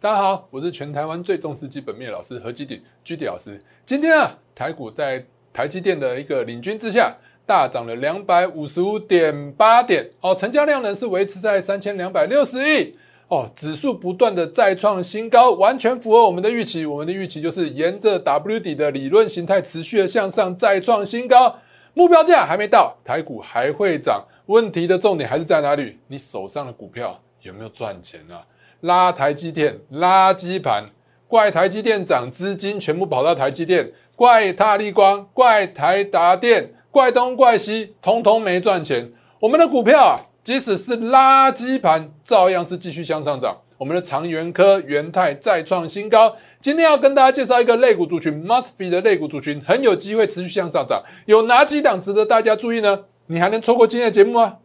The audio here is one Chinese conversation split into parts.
大家好，我是全台湾最重视基本面的老师何基鼎居迪老师。今天啊，台股在台积电的一个领军之下，大涨了两百五十五点八点哦，成交量呢是维持在三千两百六十亿哦，指数不断的再创新高，完全符合我们的预期。我们的预期就是沿着 W 底的理论形态持续的向上再创新高，目标价还没到，台股还会涨。问题的重点还是在哪里？你手上的股票有没有赚钱啊？拉台积电，垃圾盘，怪台积电涨，资金全部跑到台积电，怪大立光，怪台达电，怪东怪西，通通没赚钱。我们的股票啊，即使是垃圾盘，照样是继续向上涨。我们的长源科、元泰再创新高。今天要跟大家介绍一个类股族群，Must-Be 的类股族群，很有机会持续向上涨。有哪几档值得大家注意呢？你还能错过今天的节目吗？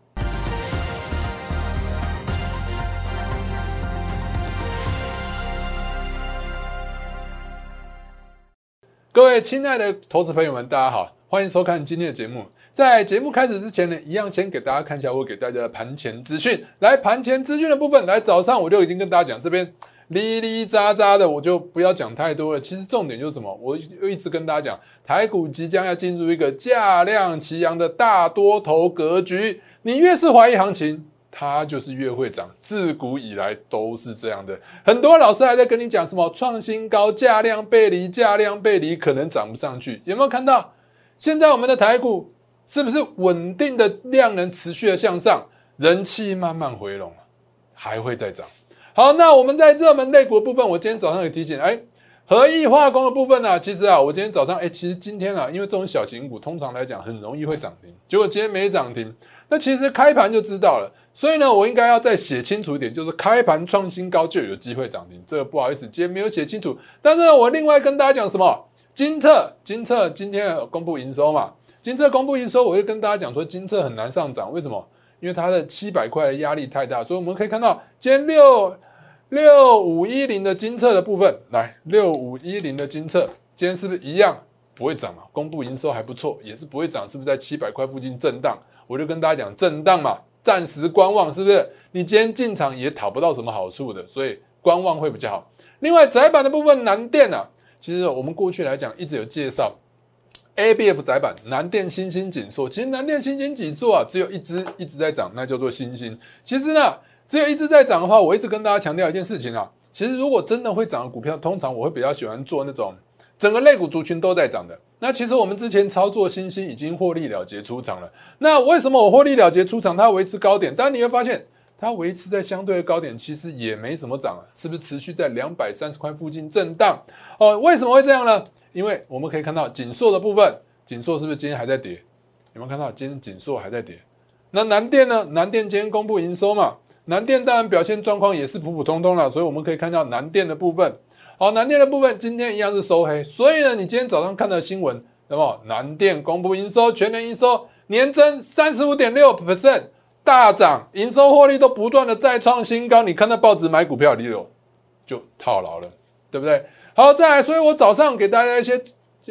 各位亲爱的投资朋友们，大家好，欢迎收看今天的节目。在节目开始之前呢，一样先给大家看一下我给大家的盘前资讯。来，盘前资讯的部分，来早上我就已经跟大家讲，这边哩哩喳喳的，我就不要讲太多了。其实重点就是什么，我又一直跟大家讲，台股即将要进入一个价量齐扬的大多头格局。你越是怀疑行情，它就是越会涨，自古以来都是这样的。很多老师还在跟你讲什么创新高、价量背离、价量背离，可能涨不上去。有没有看到？现在我们的台股是不是稳定的量能持续的向上，人气慢慢回笼还会再涨。好，那我们在热门类股部分，我今天早上有提醒，哎，合意化工的部分呢，其实啊，我今天早上，哎，其实今天啊，因为这种小型股通常来讲很容易会涨停，结果今天没涨停。那其实开盘就知道了，所以呢，我应该要再写清楚一点，就是开盘创新高就有机会涨停。这个不好意思，今天没有写清楚。但是我另外跟大家讲什么？金策，金策今天公布营收嘛？金策公布营收，我就跟大家讲说，金策很难上涨，为什么？因为它的七百块的压力太大。所以我们可以看到，今天六六五一零的金策的部分，来六五一零的金策，今天是不是一样不会涨嘛？公布营收还不错，也是不会涨，是不是在七百块附近震荡？我就跟大家讲，震荡嘛，暂时观望，是不是？你今天进场也讨不到什么好处的，所以观望会比较好。另外，窄板的部分，南电啊，其实我们过去来讲一直有介绍，A B F 窄板，南电、新兴、紧缩。其实南电、新兴、紧缩啊，只有一只一直在涨，那叫做新兴。其实呢，只有一只在涨的话，我一直跟大家强调一件事情啊，其实如果真的会涨的股票，通常我会比较喜欢做那种。整个类股族群都在涨的，那其实我们之前操作新兴已经获利了结出场了。那为什么我获利了结出场？它维持高点，但你会发现它维持在相对的高点，其实也没什么涨啊，是不是持续在两百三十块附近震荡？哦，为什么会这样呢？因为我们可以看到锦硕的部分，锦硕是不是今天还在跌？有没有看到今天锦硕还在跌？那南电呢？南电今天公布营收嘛？南电当然表现状况也是普普通通了，所以我们可以看到南电的部分。好，南电的部分今天一样是收黑，所以呢，你今天早上看到新闻，那么南电公布营收，全年营收年增三十五点六 percent，大涨，营收获利都不断的再创新高。你看到报纸买股票，你有就套牢了，对不对？好，再来，所以我早上给大家一些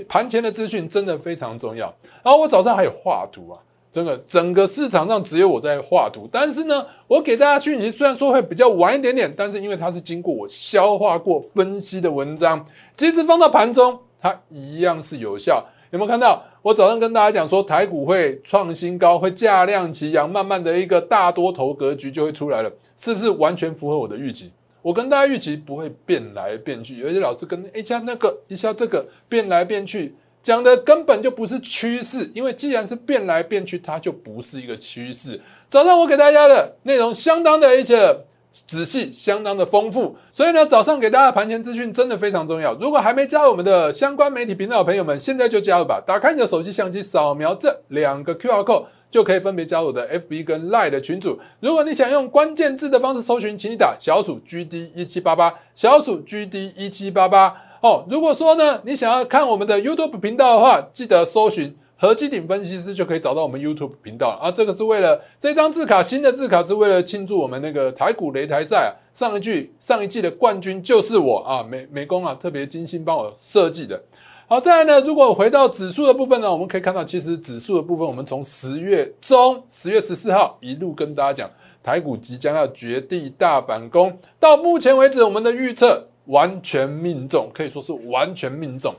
盘前的资讯，真的非常重要。然后我早上还有画图啊。真的，整个市场上只有我在画图，但是呢，我给大家讯息虽然说会比较晚一点点，但是因为它是经过我消化过分析的文章，即使放到盘中，它一样是有效。有没有看到？我早上跟大家讲说，台股会创新高，会价量齐扬，慢慢的一个大多头格局就会出来了，是不是完全符合我的预期？我跟大家预期不会变来变去，有些老师跟一下那个一下这个变来变去。讲的根本就不是趋势，因为既然是变来变去，它就不是一个趋势。早上我给大家的内容相当的一些仔细，相当的丰富，所以呢，早上给大家盘前资讯真的非常重要。如果还没加入我们的相关媒体频道的朋友们，现在就加入吧！打开你的手机相机，扫描这两个 QR code，就可以分别加入我的 FB 跟 Line 的群组。如果你想用关键字的方式搜寻，请你打小鼠 GD 一七八八，小鼠 GD 一七八八。哦，如果说呢，你想要看我们的 YouTube 频道的话，记得搜寻何基鼎分析师就可以找到我们 YouTube 频道了啊。这个是为了这张字卡，新的字卡是为了庆祝我们那个台股擂台赛，上一句上一季的冠军就是我啊，美美工啊特别精心帮我设计的。好，再来呢，如果回到指数的部分呢，我们可以看到，其实指数的部分，我们从十月中十月十四号一路跟大家讲，台股即将要绝地大反攻。到目前为止，我们的预测完全命中，可以说是完全命中。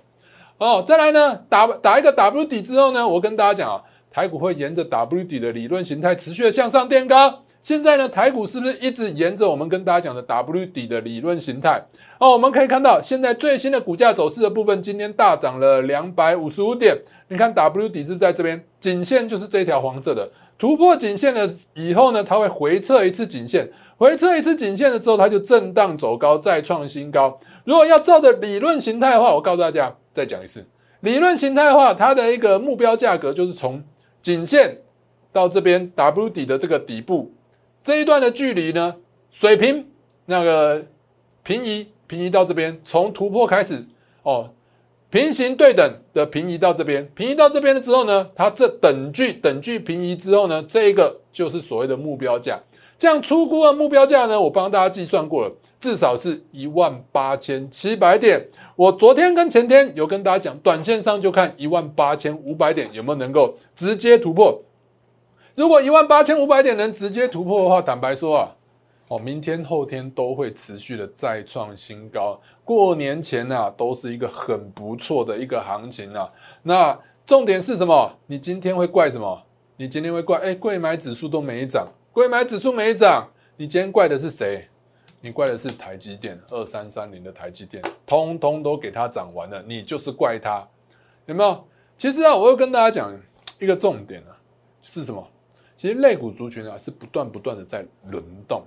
哦，再来呢，打打一个 W 底之后呢，我跟大家讲啊，台股会沿着 W 底的理论形态持续的向上垫高。现在呢，台股是不是一直沿着我们跟大家讲的 W 底的理论形态？哦，我们可以看到现在最新的股价走势的部分，今天大涨了两百五十五点。你看 W 底是在这边，颈线就是这条黄色的，突破颈线了以后呢，它会回撤一次颈线，回撤一次颈线了之后，它就震荡走高，再创新高。如果要照着理论形态的话，我告诉大家，再讲一次，理论形态的话，它的一个目标价格就是从颈线到这边 W 底的这个底部。这一段的距离呢，水平那个平移平移到这边，从突破开始哦，平行对等的平移到这边，平移到这边了之后呢，它这等距等距平移之后呢，这一个就是所谓的目标价。这样出估的目标价呢，我帮大家计算过了，至少是一万八千七百点。我昨天跟前天有跟大家讲，短线上就看一万八千五百点有没有能够直接突破。如果一万八千五百点能直接突破的话，坦白说啊，哦，明天后天都会持续的再创新高。过年前啊，都是一个很不错的一个行情啊。那重点是什么？你今天会怪什么？你今天会怪哎，贵买指数都没涨，贵买指数没涨，你今天怪的是谁？你怪的是台积电，二三三零的台积电，通通都给它涨完了，你就是怪它，有没有？其实啊，我要跟大家讲一个重点啊，是什么？其实类股族群啊是不断不断的在轮动。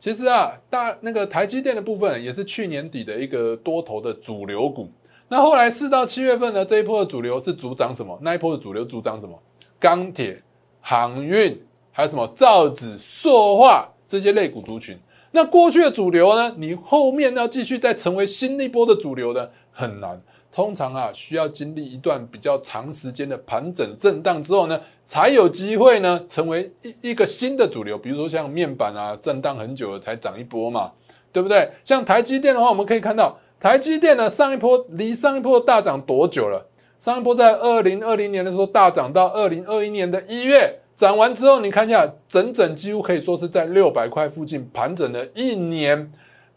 其实啊，大那个台积电的部分也是去年底的一个多头的主流股。那后来四到七月份呢，这一波的主流是主涨什么？那一波的主流主涨什么？钢铁、航运，还有什么造纸、塑化这些类股族群。那过去的主流呢，你后面要继续再成为新一波的主流呢，很难。通常啊，需要经历一段比较长时间的盘整震荡之后呢，才有机会呢成为一一个新的主流。比如说像面板啊，震荡很久了才涨一波嘛，对不对？像台积电的话，我们可以看到台积电呢上一波离上一波大涨多久了？上一波在二零二零年的时候大涨到二零二一年的一月，涨完之后你看一下，整整几乎可以说是在六百块附近盘整了一年。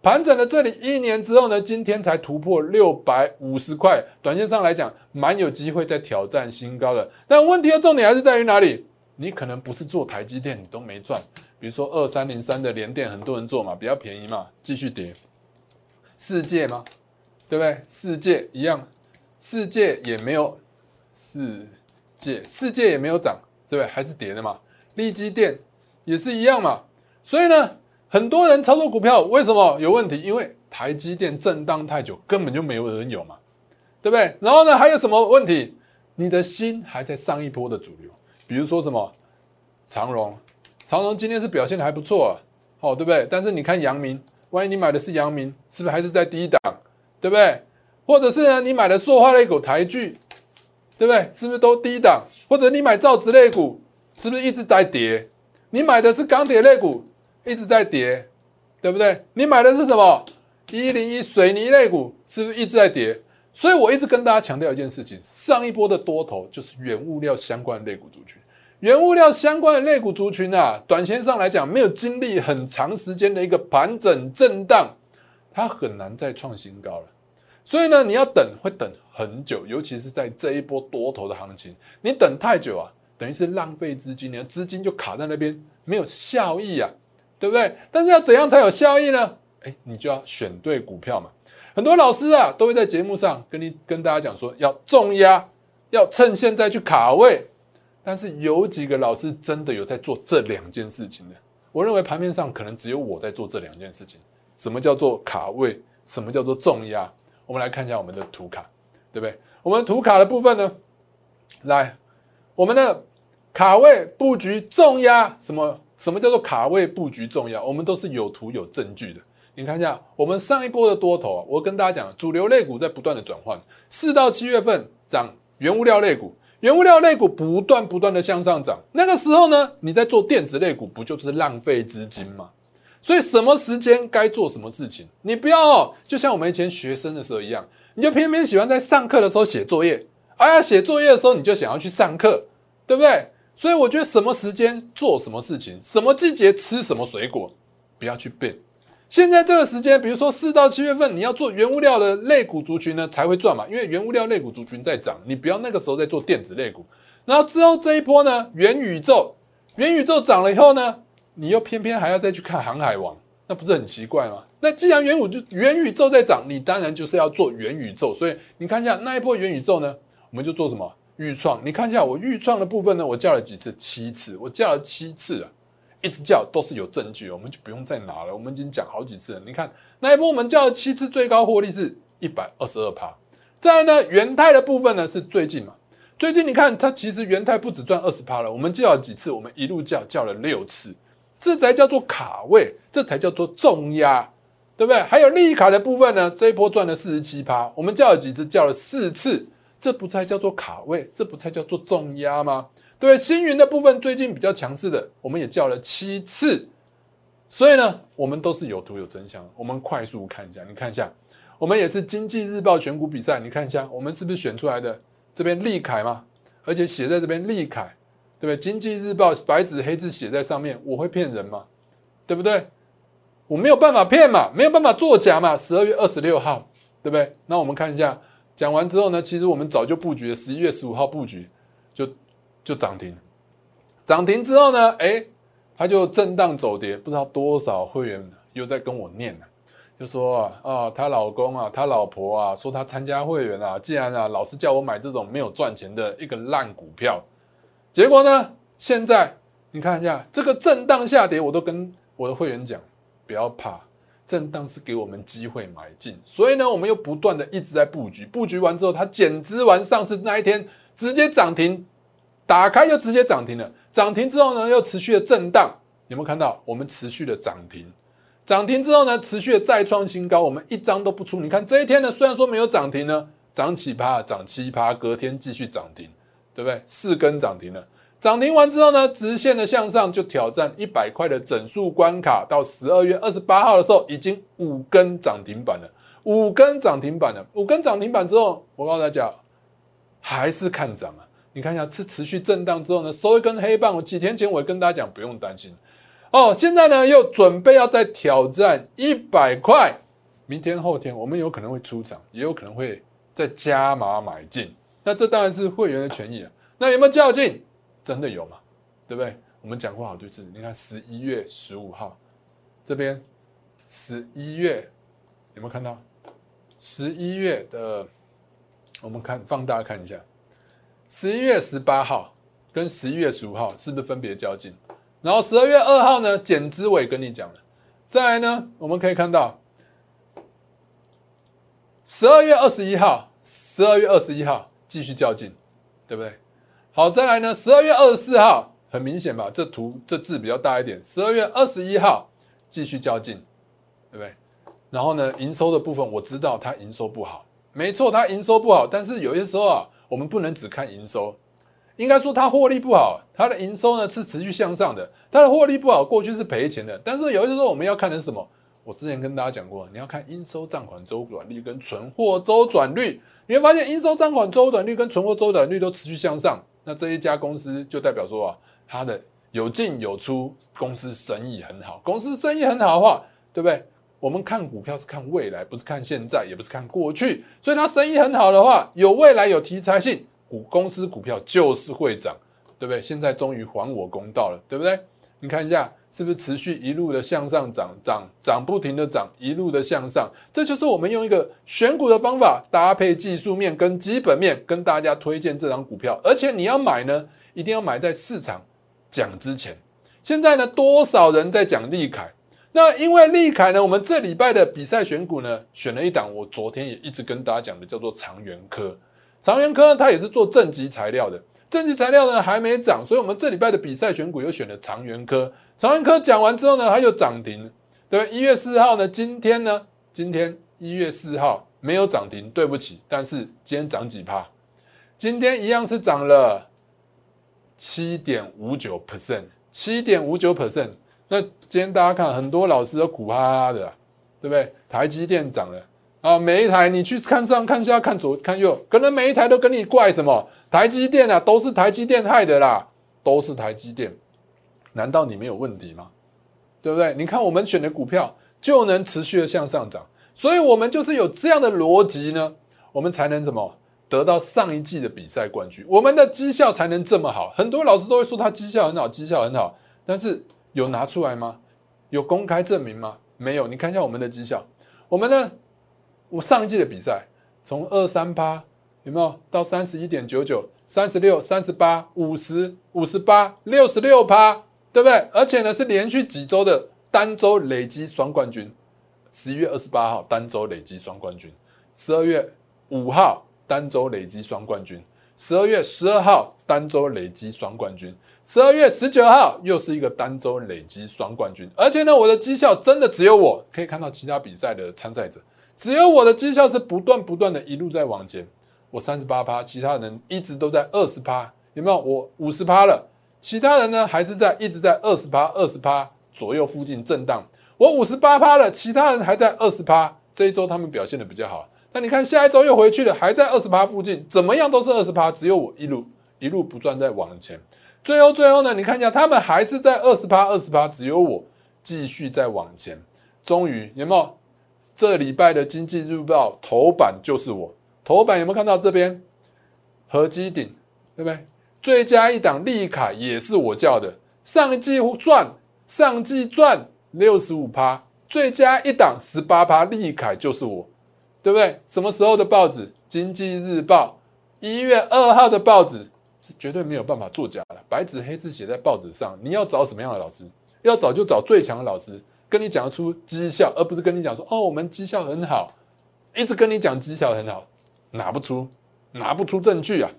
盘整了这里一年之后呢，今天才突破六百五十块，短线上来讲，蛮有机会再挑战新高的。但问题的重点还是在于哪里？你可能不是做台积电，你都没赚。比如说二三零三的联电，很多人做嘛，比较便宜嘛，继续跌。世界吗？对不对？世界一样，世界也没有，世界世界也没有涨，对不对？还是跌的嘛。利基电也是一样嘛。所以呢？很多人操作股票为什么有问题？因为台积电震荡太久，根本就没有人有嘛，对不对？然后呢，还有什么问题？你的心还在上一波的主流，比如说什么长荣，长荣今天是表现的还不错啊，哦，对不对？但是你看阳明，万一你买的是阳明，是不是还是在低档，对不对？或者是呢，你买的塑化类股台剧，对不对？是不是都低档？或者你买造纸类股，是不是一直在跌？你买的是钢铁类股？一直在跌，对不对？你买的是什么？一零一水泥类股是不是一直在跌？所以我一直跟大家强调一件事情：上一波的多头就是原物料相关的类股族群。原物料相关的类股族群啊，短线上来讲没有经历很长时间的一个盘整震荡，它很难再创新高了。所以呢，你要等会等很久，尤其是在这一波多头的行情，你等太久啊，等于是浪费资金，你的资金就卡在那边，没有效益啊。对不对？但是要怎样才有效益呢？哎，你就要选对股票嘛。很多老师啊，都会在节目上跟你跟大家讲说，要重压，要趁现在去卡位。但是有几个老师真的有在做这两件事情的？我认为盘面上可能只有我在做这两件事情。什么叫做卡位？什么叫做重压？我们来看一下我们的图卡，对不对？我们图卡的部分呢，来，我们的卡位布局重压什么？什么叫做卡位布局重要？我们都是有图有证据的。你看一下，我们上一波的多头啊，我跟大家讲，主流类股在不断的转换。四到七月份涨原物料类股，原物料类股不断不断的向上涨。那个时候呢，你在做电子类股，不就是浪费资金吗？所以什么时间该做什么事情，你不要就像我们以前学生的时候一样，你就偏偏喜欢在上课的时候写作业。哎呀，写作业的时候你就想要去上课，对不对？所以我觉得什么时间做什么事情，什么季节吃什么水果，不要去变。现在这个时间，比如说四到七月份，你要做原物料的类股族群呢，才会赚嘛，因为原物料类股族群在涨，你不要那个时候在做电子类股。然后之后这一波呢，元宇宙，元宇宙涨了以后呢，你又偏偏还要再去看航海王，那不是很奇怪吗？那既然元宇就元宇宙在涨，你当然就是要做元宇宙。所以你看一下那一波元宇宙呢，我们就做什么预创？你看一下我预创的部分呢，我叫了几次？七次，我叫了七次啊。一直叫都是有证据，我们就不用再拿了。我们已经讲好几次了。你看那一波我们叫了七次，最高获利是一百二十二趴。再来呢，元泰的部分呢是最近嘛？最近你看它其实元泰不止赚二十趴了。我们叫了几次？我们一路叫叫了六次，这才叫做卡位，这才叫做重压，对不对？还有利卡的部分呢，这一波赚了四十七趴。我们叫了几次？叫了四次，这不才叫做卡位，这不才叫做重压吗？对星云的部分最近比较强势的，我们也叫了七次，所以呢，我们都是有图有真相。我们快速看一下，你看一下，我们也是经济日报选股比赛，你看一下，我们是不是选出来的这边利凯嘛？而且写在这边利凯，对不对？经济日报白纸黑字写在上面，我会骗人吗？对不对？我没有办法骗嘛，没有办法作假嘛。十二月二十六号，对不对？那我们看一下，讲完之后呢，其实我们早就布局了，十一月十五号布局就。就涨停，涨停之后呢，哎，它就震荡走跌，不知道多少会员又在跟我念了，就说啊，啊，她老公啊，她老婆啊，说她参加会员啊，既然啊，老是叫我买这种没有赚钱的一个烂股票，结果呢，现在你看一下这个震荡下跌，我都跟我的会员讲，不要怕，震荡是给我们机会买进，所以呢，我们又不断的一直在布局，布局完之后，它减资完上市那一天直接涨停。打开又直接涨停了，涨停之后呢，又持续的震荡，有没有看到？我们持续的涨停，涨停之后呢，持续的再创新高，我们一张都不出。你看这一天呢，虽然说没有涨停呢，涨起趴，涨七趴，隔天继续涨停，对不对？四根涨停了，涨停完之后呢，直线的向上就挑战一百块的整数关卡，到十二月二十八号的时候，已经五根涨停板了，五根涨停板了，五根涨停板之后，我告诉大家，还是看涨啊。你看一下，是持续震荡之后呢，收一根黑棒。几天前我跟大家讲，不用担心哦。现在呢，又准备要再挑战一百块。明天后天我们有可能会出场，也有可能会再加码买进。那这当然是会员的权益啊。那有没有较劲？真的有嘛？对不对？我们讲过好多次。你看十一月十五号这边，十一月有没有看到？十一月的，我们看放大看一下。十一月十八号跟十一月十五号是不是分别较劲？然后十二月二号呢？减资我也跟你讲了。再来呢，我们可以看到十二月二十一号，十二月二十一号继续较劲，对不对？好，再来呢，十二月二十四号很明显吧？这图这字比较大一点。十二月二十一号继续较劲，对不对？然后呢，营收的部分我知道它营收不好，没错，它营收不好，但是有些时候啊。我们不能只看营收，应该说它获利不好，它的营收呢是持续向上的，它的获利不好，过去是赔钱的。但是有些时候我们要看的是什么？我之前跟大家讲过，你要看应收账款周转率跟存货周转率，你会发现应收账款周转率跟存货周转率都持续向上，那这一家公司就代表说啊，它的有进有出，公司生意很好。公司生意很好的话，对不对？我们看股票是看未来，不是看现在，也不是看过去。所以它生意很好的话，有未来有题材性，股公司股票就是会涨，对不对？现在终于还我公道了，对不对？你看一下，是不是持续一路的向上涨，涨涨不停的涨，一路的向上。这就是我们用一个选股的方法，搭配技术面跟基本面，跟大家推荐这张股票。而且你要买呢，一定要买在市场讲之前。现在呢，多少人在讲利凯？那因为利凯呢，我们这礼拜的比赛选股呢，选了一档，我昨天也一直跟大家讲的，叫做长源科。长源科它也是做正极材料的，正极材料呢还没涨，所以我们这礼拜的比赛选股又选了长源科。长源科讲完之后呢，它又涨停，对一月四号呢，今天呢，今天一月四号没有涨停，对不起，但是今天涨几帕？今天一样是涨了七点五九 percent，七点五九 percent。那今天大家看，很多老师都苦哈哈的，对不对？台积电涨了啊，每一台你去看上看下看左看右，可能每一台都跟你怪什么？台积电啊，都是台积电害的啦，都是台积电，难道你没有问题吗？对不对？你看我们选的股票就能持续的向上涨，所以我们就是有这样的逻辑呢，我们才能怎么得到上一季的比赛冠军，我们的绩效才能这么好。很多老师都会说他绩效很好，绩效很好，但是有拿出来吗？有公开证明吗？没有。你看一下我们的绩效，我们呢，我上一季的比赛从二三八有没有到三十一点九九、三十六、三十八、五十五十八、六十六趴，对不对？而且呢是连续几周的单周累积双冠军。十一月二十八号单周累积双冠军，十二月五号单周累积双冠军，十二月十二号单周累积双冠军。十二月十九号又是一个单周累积双冠军，而且呢，我的绩效真的只有我可以看到其他比赛的参赛者，只有我的绩效是不断不断的一路在往前。我三十八趴，其他人一直都在二十趴，有没有？我五十趴了，其他人呢还是在一直在二十趴、二十趴左右附近震荡。我五十八趴了，其他人还在二十趴。这一周他们表现的比较好，那你看下一周又回去了，还在二十趴附近，怎么样都是二十趴，只有我一路一路不断在往前。最后，最后呢？你看一下，他们还是在二十趴、二十趴，只有我继续在往前。终于有没有？这礼拜的经济日报头版就是我头版，有没有看到这边？合基顶对不对？最佳一档利凯也是我叫的，上季赚，上季赚六十五趴，最佳一档十八趴，利凯就是我，对不对？什么时候的报纸？经济日报一月二号的报纸。是绝对没有办法作假的，白纸黑字写在报纸上。你要找什么样的老师？要找就找最强的老师，跟你讲出绩效，而不是跟你讲说哦，我们绩效很好，一直跟你讲绩效很好，拿不出，拿不出证据啊！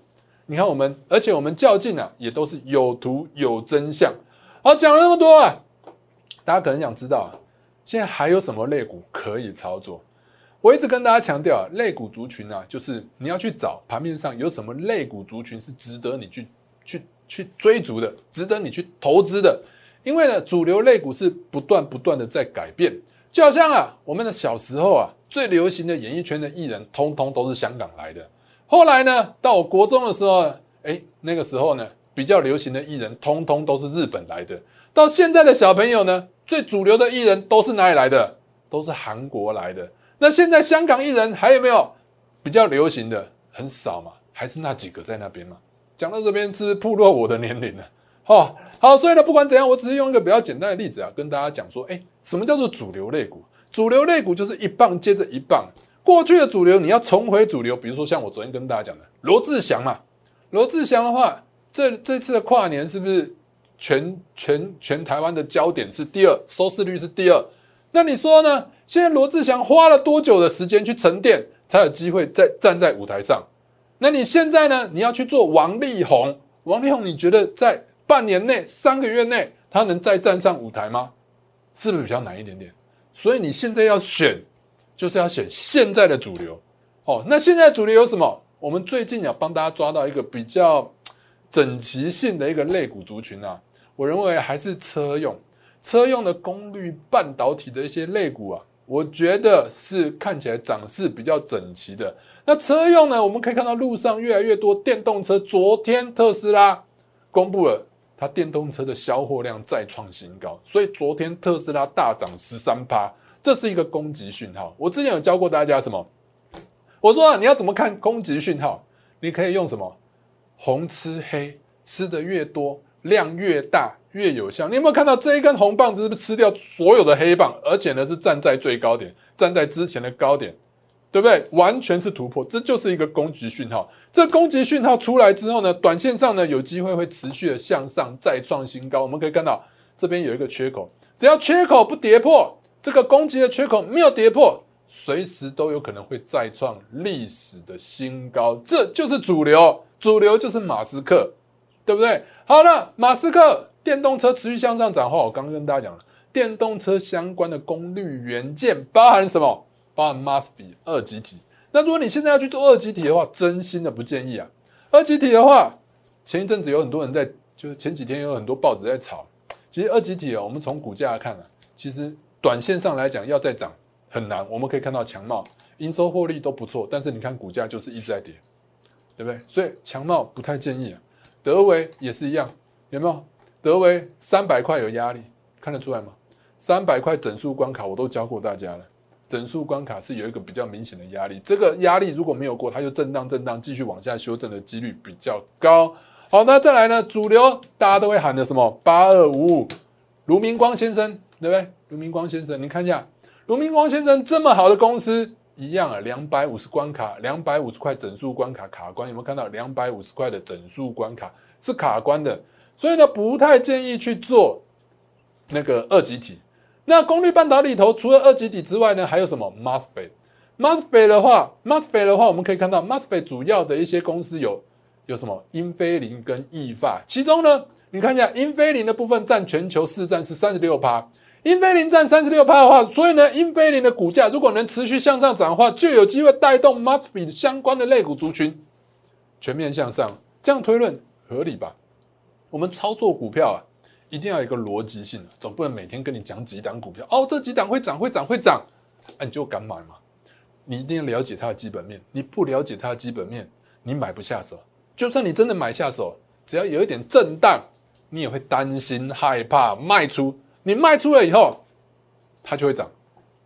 你看我们，而且我们较劲啊，也都是有图有真相。好，讲了那么多啊，大家可能想知道，现在还有什么类股可以操作？我一直跟大家强调啊，类股族群啊，就是你要去找盘面上有什么类股族群是值得你去去去追逐的，值得你去投资的。因为呢，主流类股是不断不断的在改变。就好像啊，我们的小时候啊，最流行的演艺圈的艺人，通通都是香港来的。后来呢，到我国中的时候，哎，那个时候呢，比较流行的艺人，通通都是日本来的。到现在的小朋友呢，最主流的艺人都是哪里来的？都是韩国来的。那现在香港艺人还有没有比较流行的？很少嘛，还是那几个在那边嘛。讲到这边是暴露我的年龄了，好，好，所以呢，不管怎样，我只是用一个比较简单的例子啊，跟大家讲说，哎，什么叫做主流类股？主流类股就是一棒接着一棒，过去的主流你要重回主流，比如说像我昨天跟大家讲的罗志祥嘛，罗志祥的话，这这次的跨年是不是全全全台湾的焦点是第二，收视率是第二？那你说呢？现在罗志祥花了多久的时间去沉淀，才有机会再站在舞台上？那你现在呢？你要去做王力宏，王力宏，你觉得在半年内、三个月内，他能再站上舞台吗？是不是比较难一点点？所以你现在要选，就是要选现在的主流。哦，那现在主流有什么？我们最近要帮大家抓到一个比较整齐性的一个肋骨族群啊，我认为还是车用。车用的功率半导体的一些肋骨啊，我觉得是看起来涨势比较整齐的。那车用呢，我们可以看到路上越来越多电动车。昨天特斯拉公布了它电动车的销货量再创新高，所以昨天特斯拉大涨十三趴，这是一个攻击讯号。我之前有教过大家什么？我说你要怎么看攻击讯号？你可以用什么？红吃黑，吃的越多，量越大。越有效，你有没有看到这一根红棒子是不是吃掉所有的黑棒？而且呢是站在最高点，站在之前的高点，对不对？完全是突破，这就是一个攻击讯号。这攻击讯号出来之后呢，短线上呢有机会会持续的向上再创新高。我们可以看到这边有一个缺口，只要缺口不跌破，这个攻击的缺口没有跌破，随时都有可能会再创历史的新高。这就是主流，主流就是马斯克，对不对？好了，马斯克。电动车持续向上涨后，我刚刚跟大家讲了，电动车相关的功率元件包含什么？包含 MOSFET 二极体。那如果你现在要去做二极体的话，真心的不建议啊。二极体的话，前一阵子有很多人在，就是前几天有很多报纸在炒。其实二极体啊，我们从股价来看啊，其实短线上来讲要再涨很难。我们可以看到强茂营收获利都不错，但是你看股价就是一直在跌，对不对？所以强茂不太建议啊。德维也是一样。有没有？德维三百块有压力，看得出来吗？三百块整数关卡我都教过大家了，整数关卡是有一个比较明显的压力，这个压力如果没有过，它就震荡震荡，继续往下修正的几率比较高。好，那再来呢？主流大家都会喊的什么八二五五，卢明光先生，对不对？卢明光先生，你看一下，卢明光先生这么好的公司，一样啊，两百五十关卡，两百五十块整数关卡卡关，有没有看到？两百五十块的整数关卡是卡关的，所以呢，不太建议去做那个二级体。那功率半导体里头，除了二极体之外呢，还有什么 MOSFET？MOSFET 的话，MOSFET 的话，我们可以看到 MOSFET 主要的一些公司有有什么？英飞凌跟意法。其中呢，你看一下英飞凌的部分占全球市占是三十六趴，英飞凌占三十六趴的话，所以呢，英飞凌的股价如果能持续向上涨的话，就有机会带动 MOSFET 相关的类股族群全面向上。这样推论合理吧？我们操作股票啊。一定要有一个逻辑性总不能每天跟你讲几档股票哦，这几档会涨会涨会涨，哎，你就敢买嘛？你一定要了解它的基本面，你不了解它的基本面，你买不下手。就算你真的买下手，只要有一点震荡，你也会担心害怕卖出。你卖出了以后，它就会涨。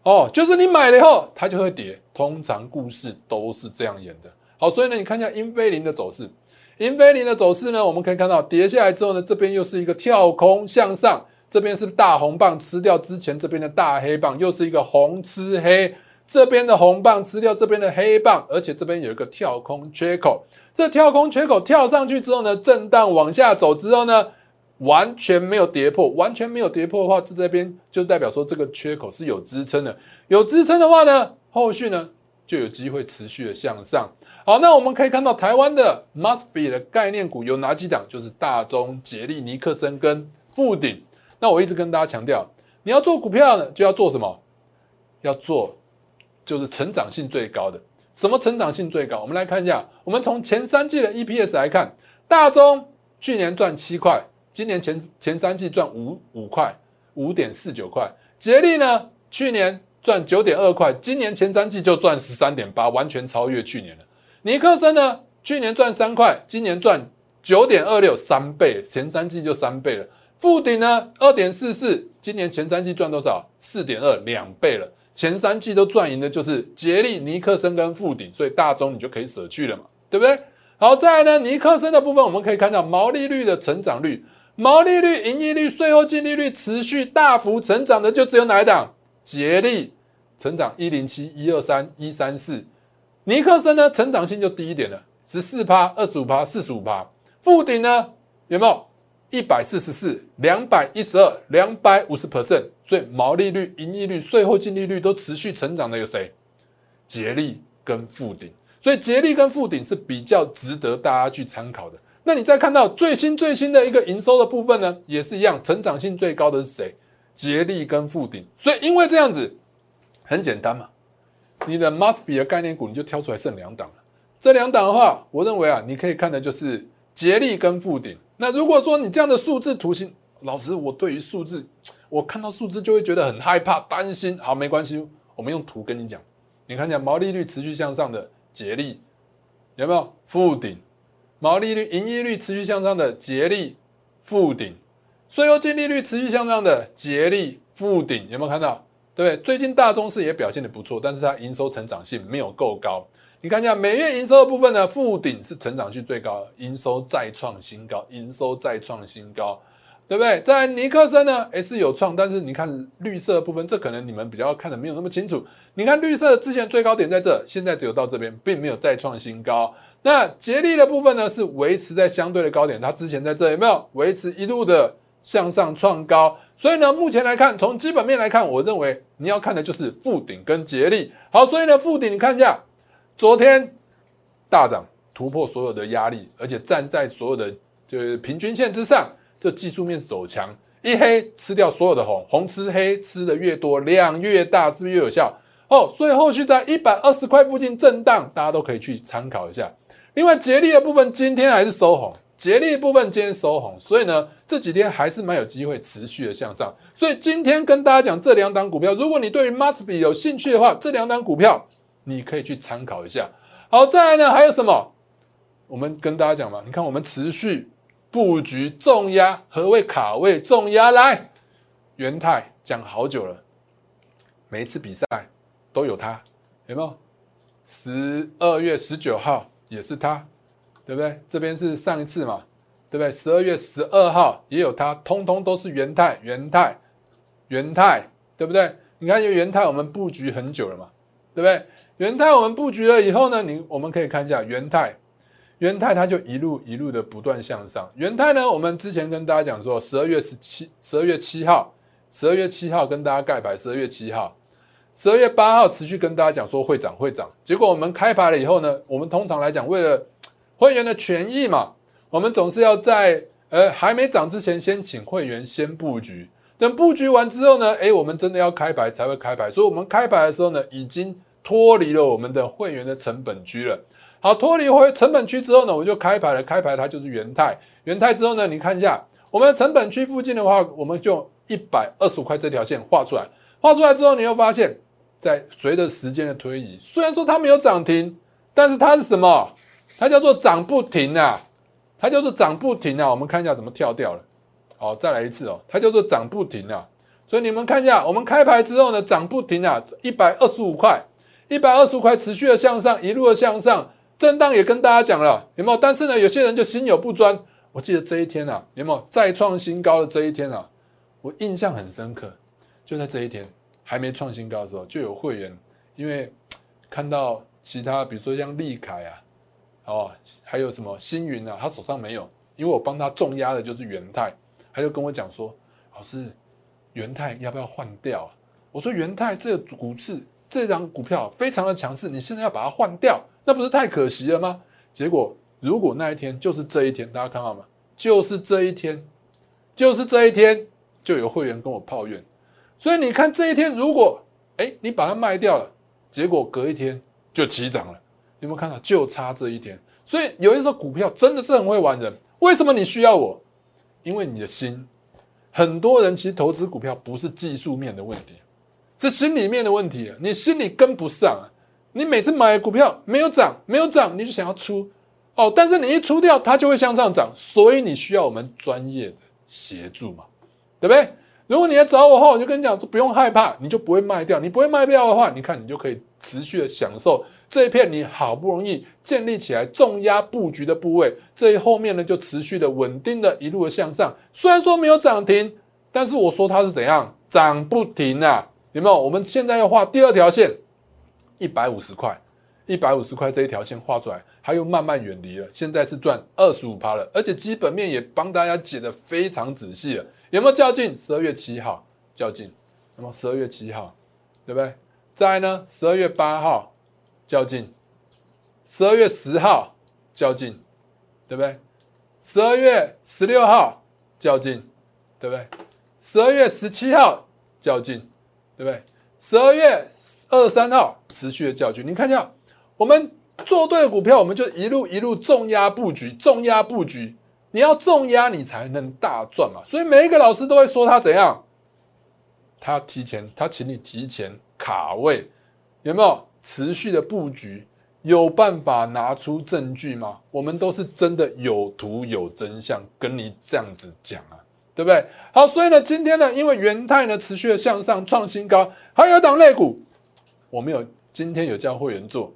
哦，就是你买了以后，它就会跌。通常故事都是这样演的。好，所以呢，你看一下英飞凌的走势。英飞凌的走势呢？我们可以看到跌下来之后呢，这边又是一个跳空向上，这边是大红棒吃掉之前这边的大黑棒，又是一个红吃黑，这边的红棒吃掉这边的黑棒，而且这边有一个跳空缺口。这跳空缺口跳上去之后呢，震荡往下走之后呢，完全没有跌破，完全没有跌破的话，这这边就代表说这个缺口是有支撑的，有支撑的话呢，后续呢就有机会持续的向上。好，那我们可以看到台湾的 MOSFET 的概念股有哪几档？就是大中、捷力、尼克森跟富鼎。那我一直跟大家强调，你要做股票呢，就要做什么？要做就是成长性最高的。什么成长性最高？我们来看一下，我们从前三季的 EPS 来看，大中去年赚七块，今年前前三季赚五五块，五点四九块。捷力呢，去年赚九点二块，今年前三季就赚十三点八，完全超越去年了。尼克森呢？去年赚三块，今年赚九点二六，三倍，前三季就三倍了。富鼎呢？二点四四，今年前三季赚多少？四点二，两倍了。前三季都赚赢的就是杰力、尼克森跟富鼎，所以大中你就可以舍去了嘛，对不对？好，再来呢，尼克森的部分我们可以看到毛利率的成长率，毛利率、盈利率、税后净利率持续大幅成长的就只有哪一档？杰力成长一零七、一二三、一三四。尼克森呢，成长性就低一点了，十四趴、二十五趴、四十五趴。富鼎呢，有没有一百四十四、两百一十二、两百五十 percent？所以毛利率、盈利率、税后净利率都持续成长的有谁？捷力跟富鼎。所以捷力跟富鼎是比较值得大家去参考的。那你再看到最新最新的一个营收的部分呢，也是一样，成长性最高的是谁？捷力跟富鼎。所以因为这样子，很简单嘛。你的 must be 的概念股，你就挑出来剩两档了。这两档的话，我认为啊，你可以看的就是捷力跟富鼎。那如果说你这样的数字图形，老师，我对于数字，我看到数字就会觉得很害怕、担心。好，没关系，我们用图跟你讲。你看见毛利率持续向上的捷力，有没有？富鼎，毛利率、盈利率持续向上的捷力、富鼎，税后净利率持续向上的捷力、富鼎，有没有看到？对，最近大中市也表现的不错，但是它营收成长性没有够高。你看一下每月营收的部分呢，富鼎是成长性最高，营收再创新高，营收再创新高，对不对？在尼克森呢，也是有创，但是你看绿色的部分，这可能你们比较看的没有那么清楚。你看绿色之前最高点在这，现在只有到这边，并没有再创新高。那捷力的部分呢，是维持在相对的高点，它之前在这有没有维持一路的？向上创高，所以呢，目前来看，从基本面来看，我认为你要看的就是富鼎跟捷力。好，所以呢，富鼎你看一下，昨天大涨突破所有的压力，而且站在所有的就是平均线之上，这技术面走强，一黑吃掉所有的红，红吃黑吃的越多，量越大，是不是越有效？哦，所以后续在一百二十块附近震荡，大家都可以去参考一下。另外，捷力的部分今天还是收红。捷力部分今天收红，所以呢这几天还是蛮有机会持续的向上。所以今天跟大家讲这两档股票，如果你对于 Must 有兴趣的话，这两档股票你可以去参考一下。好，再来呢还有什么？我们跟大家讲嘛，你看我们持续布局重压。何谓卡位重压？来，元泰讲好久了，每一次比赛都有它，有没有？十二月十九号也是它，对不对？这边是上一次嘛，对不对？十二月十二号也有它，通通都是元泰，元泰，元泰，对不对？你看，元泰我们布局很久了嘛，对不对？元泰我们布局了以后呢，你我们可以看一下元泰，元泰它就一路一路的不断向上。元泰呢，我们之前跟大家讲说，十二月十七，十二月七号，十二月七号跟大家盖牌，十二月七号，十二月八号持续跟大家讲说会涨会涨。结果我们开牌了以后呢，我们通常来讲，为了会员的权益嘛，我们总是要在呃还没涨之前，先请会员先布局。等布局完之后呢，诶，我们真的要开牌才会开牌，所以我们开牌的时候呢，已经脱离了我们的会员的成本区了。好，脱离会成本区之后呢，我就开牌了。开牌它就是元泰，元泰之后呢，你看一下我们的成本区附近的话，我们就一百二十五块这条线画出来。画出来之后，你又发现，在随着时间的推移，虽然说它没有涨停，但是它是什么？它叫做涨不停啊！它叫做涨不停啊！我们看一下怎么跳掉了。好，再来一次哦，它叫做涨不停啊，所以你们看一下，我们开牌之后呢，涨不停啊，一百二十五块，一百二十五块持续的向上，一路的向上，震荡也跟大家讲了，有没有？但是呢，有些人就心有不专，我记得这一天啊，有没有再创新高的这一天啊？我印象很深刻，就在这一天还没创新高的时候，就有会员因为看到其他，比如说像利凯啊，哦，还有什么星云啊，他手上没有，因为我帮他重压的就是元泰。他就跟我讲说：“老师，元泰要不要换掉啊？”我说：“元泰这个股市这张股票非常的强势，你现在要把它换掉，那不是太可惜了吗？”结果，如果那一天就是这一天，大家看到吗？就是这一天，就是这一天，就有会员跟我抱怨。所以你看这一天，如果哎你把它卖掉了，结果隔一天就起涨了，有没有看到？就差这一点。所以有一候股票真的是很会玩人。为什么你需要我？因为你的心，很多人其实投资股票不是技术面的问题，是心里面的问题。你心里跟不上啊！你每次买股票没有涨，没有涨，你就想要出哦。但是你一出掉，它就会向上涨，所以你需要我们专业的协助嘛，对不对？如果你来找我后，我就跟你讲说，不用害怕，你就不会卖掉。你不会卖掉的话，你看你就可以持续的享受这一片你好不容易建立起来重压布局的部位。这一后面呢，就持续的稳定的一路的向上。虽然说没有涨停，但是我说它是怎样涨不停啊？有没有？我们现在要画第二条线，一百五十块，一百五十块这一条线画出来，它又慢慢远离了。现在是赚二十五趴了，而且基本面也帮大家解的非常仔细了。有没有较劲？十二月七号较劲，那么十二月七号，对不对？再来呢？十二月八号较劲，十二月十号较劲，对不对？十二月十六号较劲，对不对？十二月十七号较劲，对不对？十二月二十三号持续的较劲。你看一下，我们做对股票，我们就一路一路重压布局，重压布局。你要重压，你才能大赚嘛。所以每一个老师都会说他怎样，他提前，他请你提前卡位，有没有持续的布局？有办法拿出证据吗？我们都是真的有图有真相，跟你这样子讲啊，对不对？好，所以呢，今天呢，因为元泰呢持续的向上创新高，还有一档类股，我们有今天有叫会员做，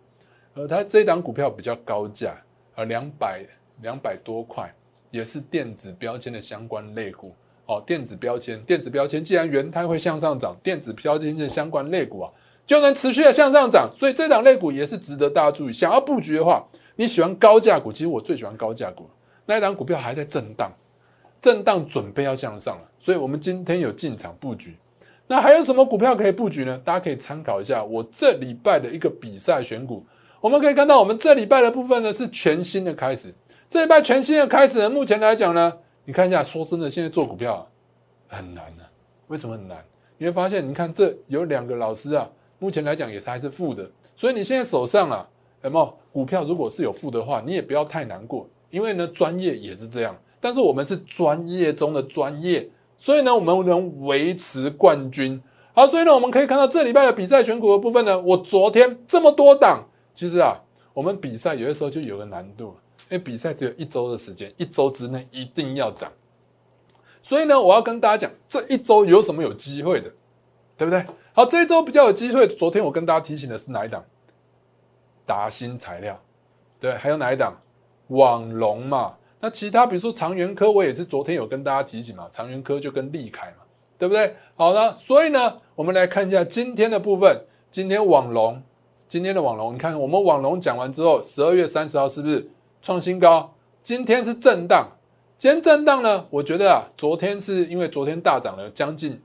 呃，它这档股票比较高价，呃，两百两百多块。也是电子标签的相关类股哦，电子标签，电子标签既然元泰会向上涨，电子标签的相关类股啊，就能持续的向上涨，所以这档类股也是值得大家注意。想要布局的话，你喜欢高价股，其实我最喜欢高价股。那一档股票还在震荡，震荡准备要向上了，所以我们今天有进场布局。那还有什么股票可以布局呢？大家可以参考一下我这礼拜的一个比赛选股。我们可以看到，我们这礼拜的部分呢是全新的开始。这一拜全新的开始呢，目前来讲呢，你看一下，说真的，现在做股票啊很难啊。为什么很难？你会发现，你看这有两个老师啊，目前来讲也是还是负的。所以你现在手上啊，有没有股票？如果是有负的话，你也不要太难过，因为呢，专业也是这样。但是我们是专业中的专业，所以呢，我们能维持冠军。好，所以呢，我们可以看到这礼拜的比赛选股的部分呢，我昨天这么多档，其实啊，我们比赛有的时候就有个难度。因为比赛只有一周的时间，一周之内一定要涨。所以呢，我要跟大家讲，这一周有什么有机会的，对不对？好，这一周比较有机会。昨天我跟大家提醒的是哪一档？达新材料，对，还有哪一档？网龙嘛。那其他比如说长源科，我也是昨天有跟大家提醒嘛，长源科就跟利凯嘛，对不对？好了，所以呢，我们来看一下今天的部分。今天网龙，今天的网龙，你看我们网龙讲完之后，十二月三十号是不是创新高？今天是震荡。今天震荡呢，我觉得啊，昨天是因为昨天大涨了将近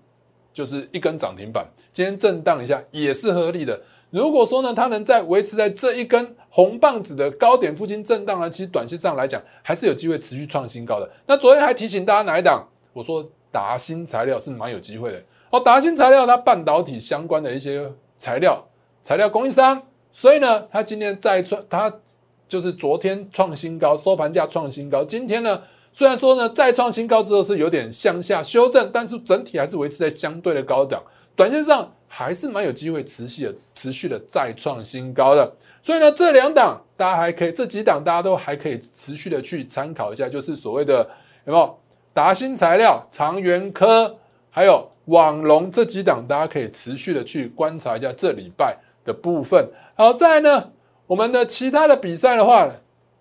就是一根涨停板，今天震荡一下也是合理的。如果说呢，它能在维持在这一根红棒子的高点附近震荡呢，其实短线上来讲还是有机会持续创新高的。那昨天还提醒大家哪一档？我说达新材料是蛮有机会的哦。达新材料它半导体相关的一些材料材料供应商，所以呢，它今天再创，它就是昨天创新高，收盘价创新高，今天呢。虽然说呢，再创新高之后是有点向下修正，但是整体还是维持在相对的高档，短线上还是蛮有机会持续的、持续的再创新高的。所以呢，这两档大家还可以，这几档大家都还可以持续的去参考一下，就是所谓的有没有达新材料、长源科，还有网龙这几档，大家可以持续的去观察一下这礼拜的部分。好，再来呢，我们的其他的比赛的话。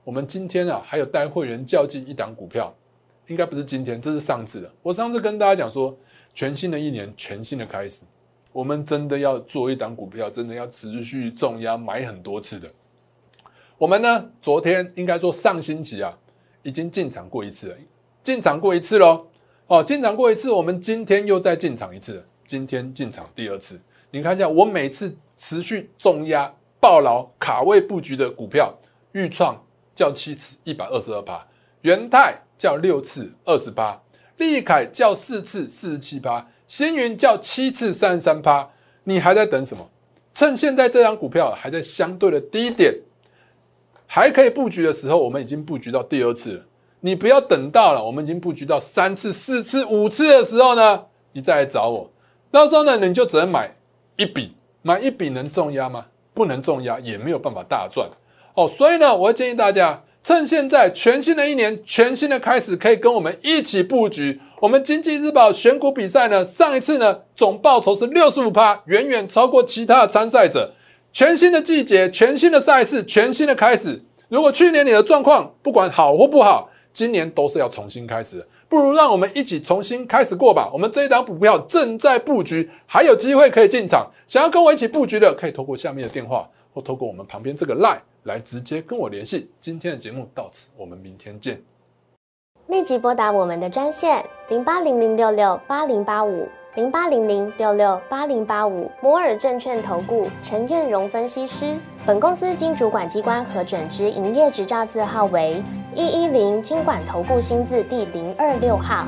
我们今天啊，还有带会员较劲一档股票，应该不是今天，这是上次的。我上次跟大家讲说，全新的一年，全新的开始，我们真的要做一档股票，真的要持续重压买很多次的。我们呢，昨天应该说上星期啊，已经进场过一次了，进场过一次喽。哦，进场过一次，我们今天又再进场一次，今天进场第二次。你看一下，我每次持续重压、抱牢、卡位布局的股票，预创。叫七次一百二十二趴，元泰叫六次二十八，利凯叫四次四十七趴，星云叫七次三十三趴。你还在等什么？趁现在这张股票还在相对的低点，还可以布局的时候，我们已经布局到第二次了。你不要等到了，我们已经布局到三次、四次、五次的时候呢，你再来找我。到时候呢，你就只能买一笔，买一笔能重压吗？不能重压，也没有办法大赚。哦，所以呢，我会建议大家趁现在全新的一年，全新的开始，可以跟我们一起布局。我们经济日报选股比赛呢，上一次呢总报酬是六十五趴，远远超过其他的参赛者。全新的季节，全新的赛事，全新的开始。如果去年你的状况不管好或不好，今年都是要重新开始。不如让我们一起重新开始过吧。我们这一档股票正在布局，还有机会可以进场。想要跟我一起布局的，可以透过下面的电话，或透过我们旁边这个 line。来直接跟我联系。今天的节目到此，我们明天见。立即拨打我们的专线零八零零六六八零八五零八零零六六八零八五摩尔证券投顾陈彦荣分析师。本公司经主管机关核准之营业执照字号为一一零金管投顾新字第零二六号。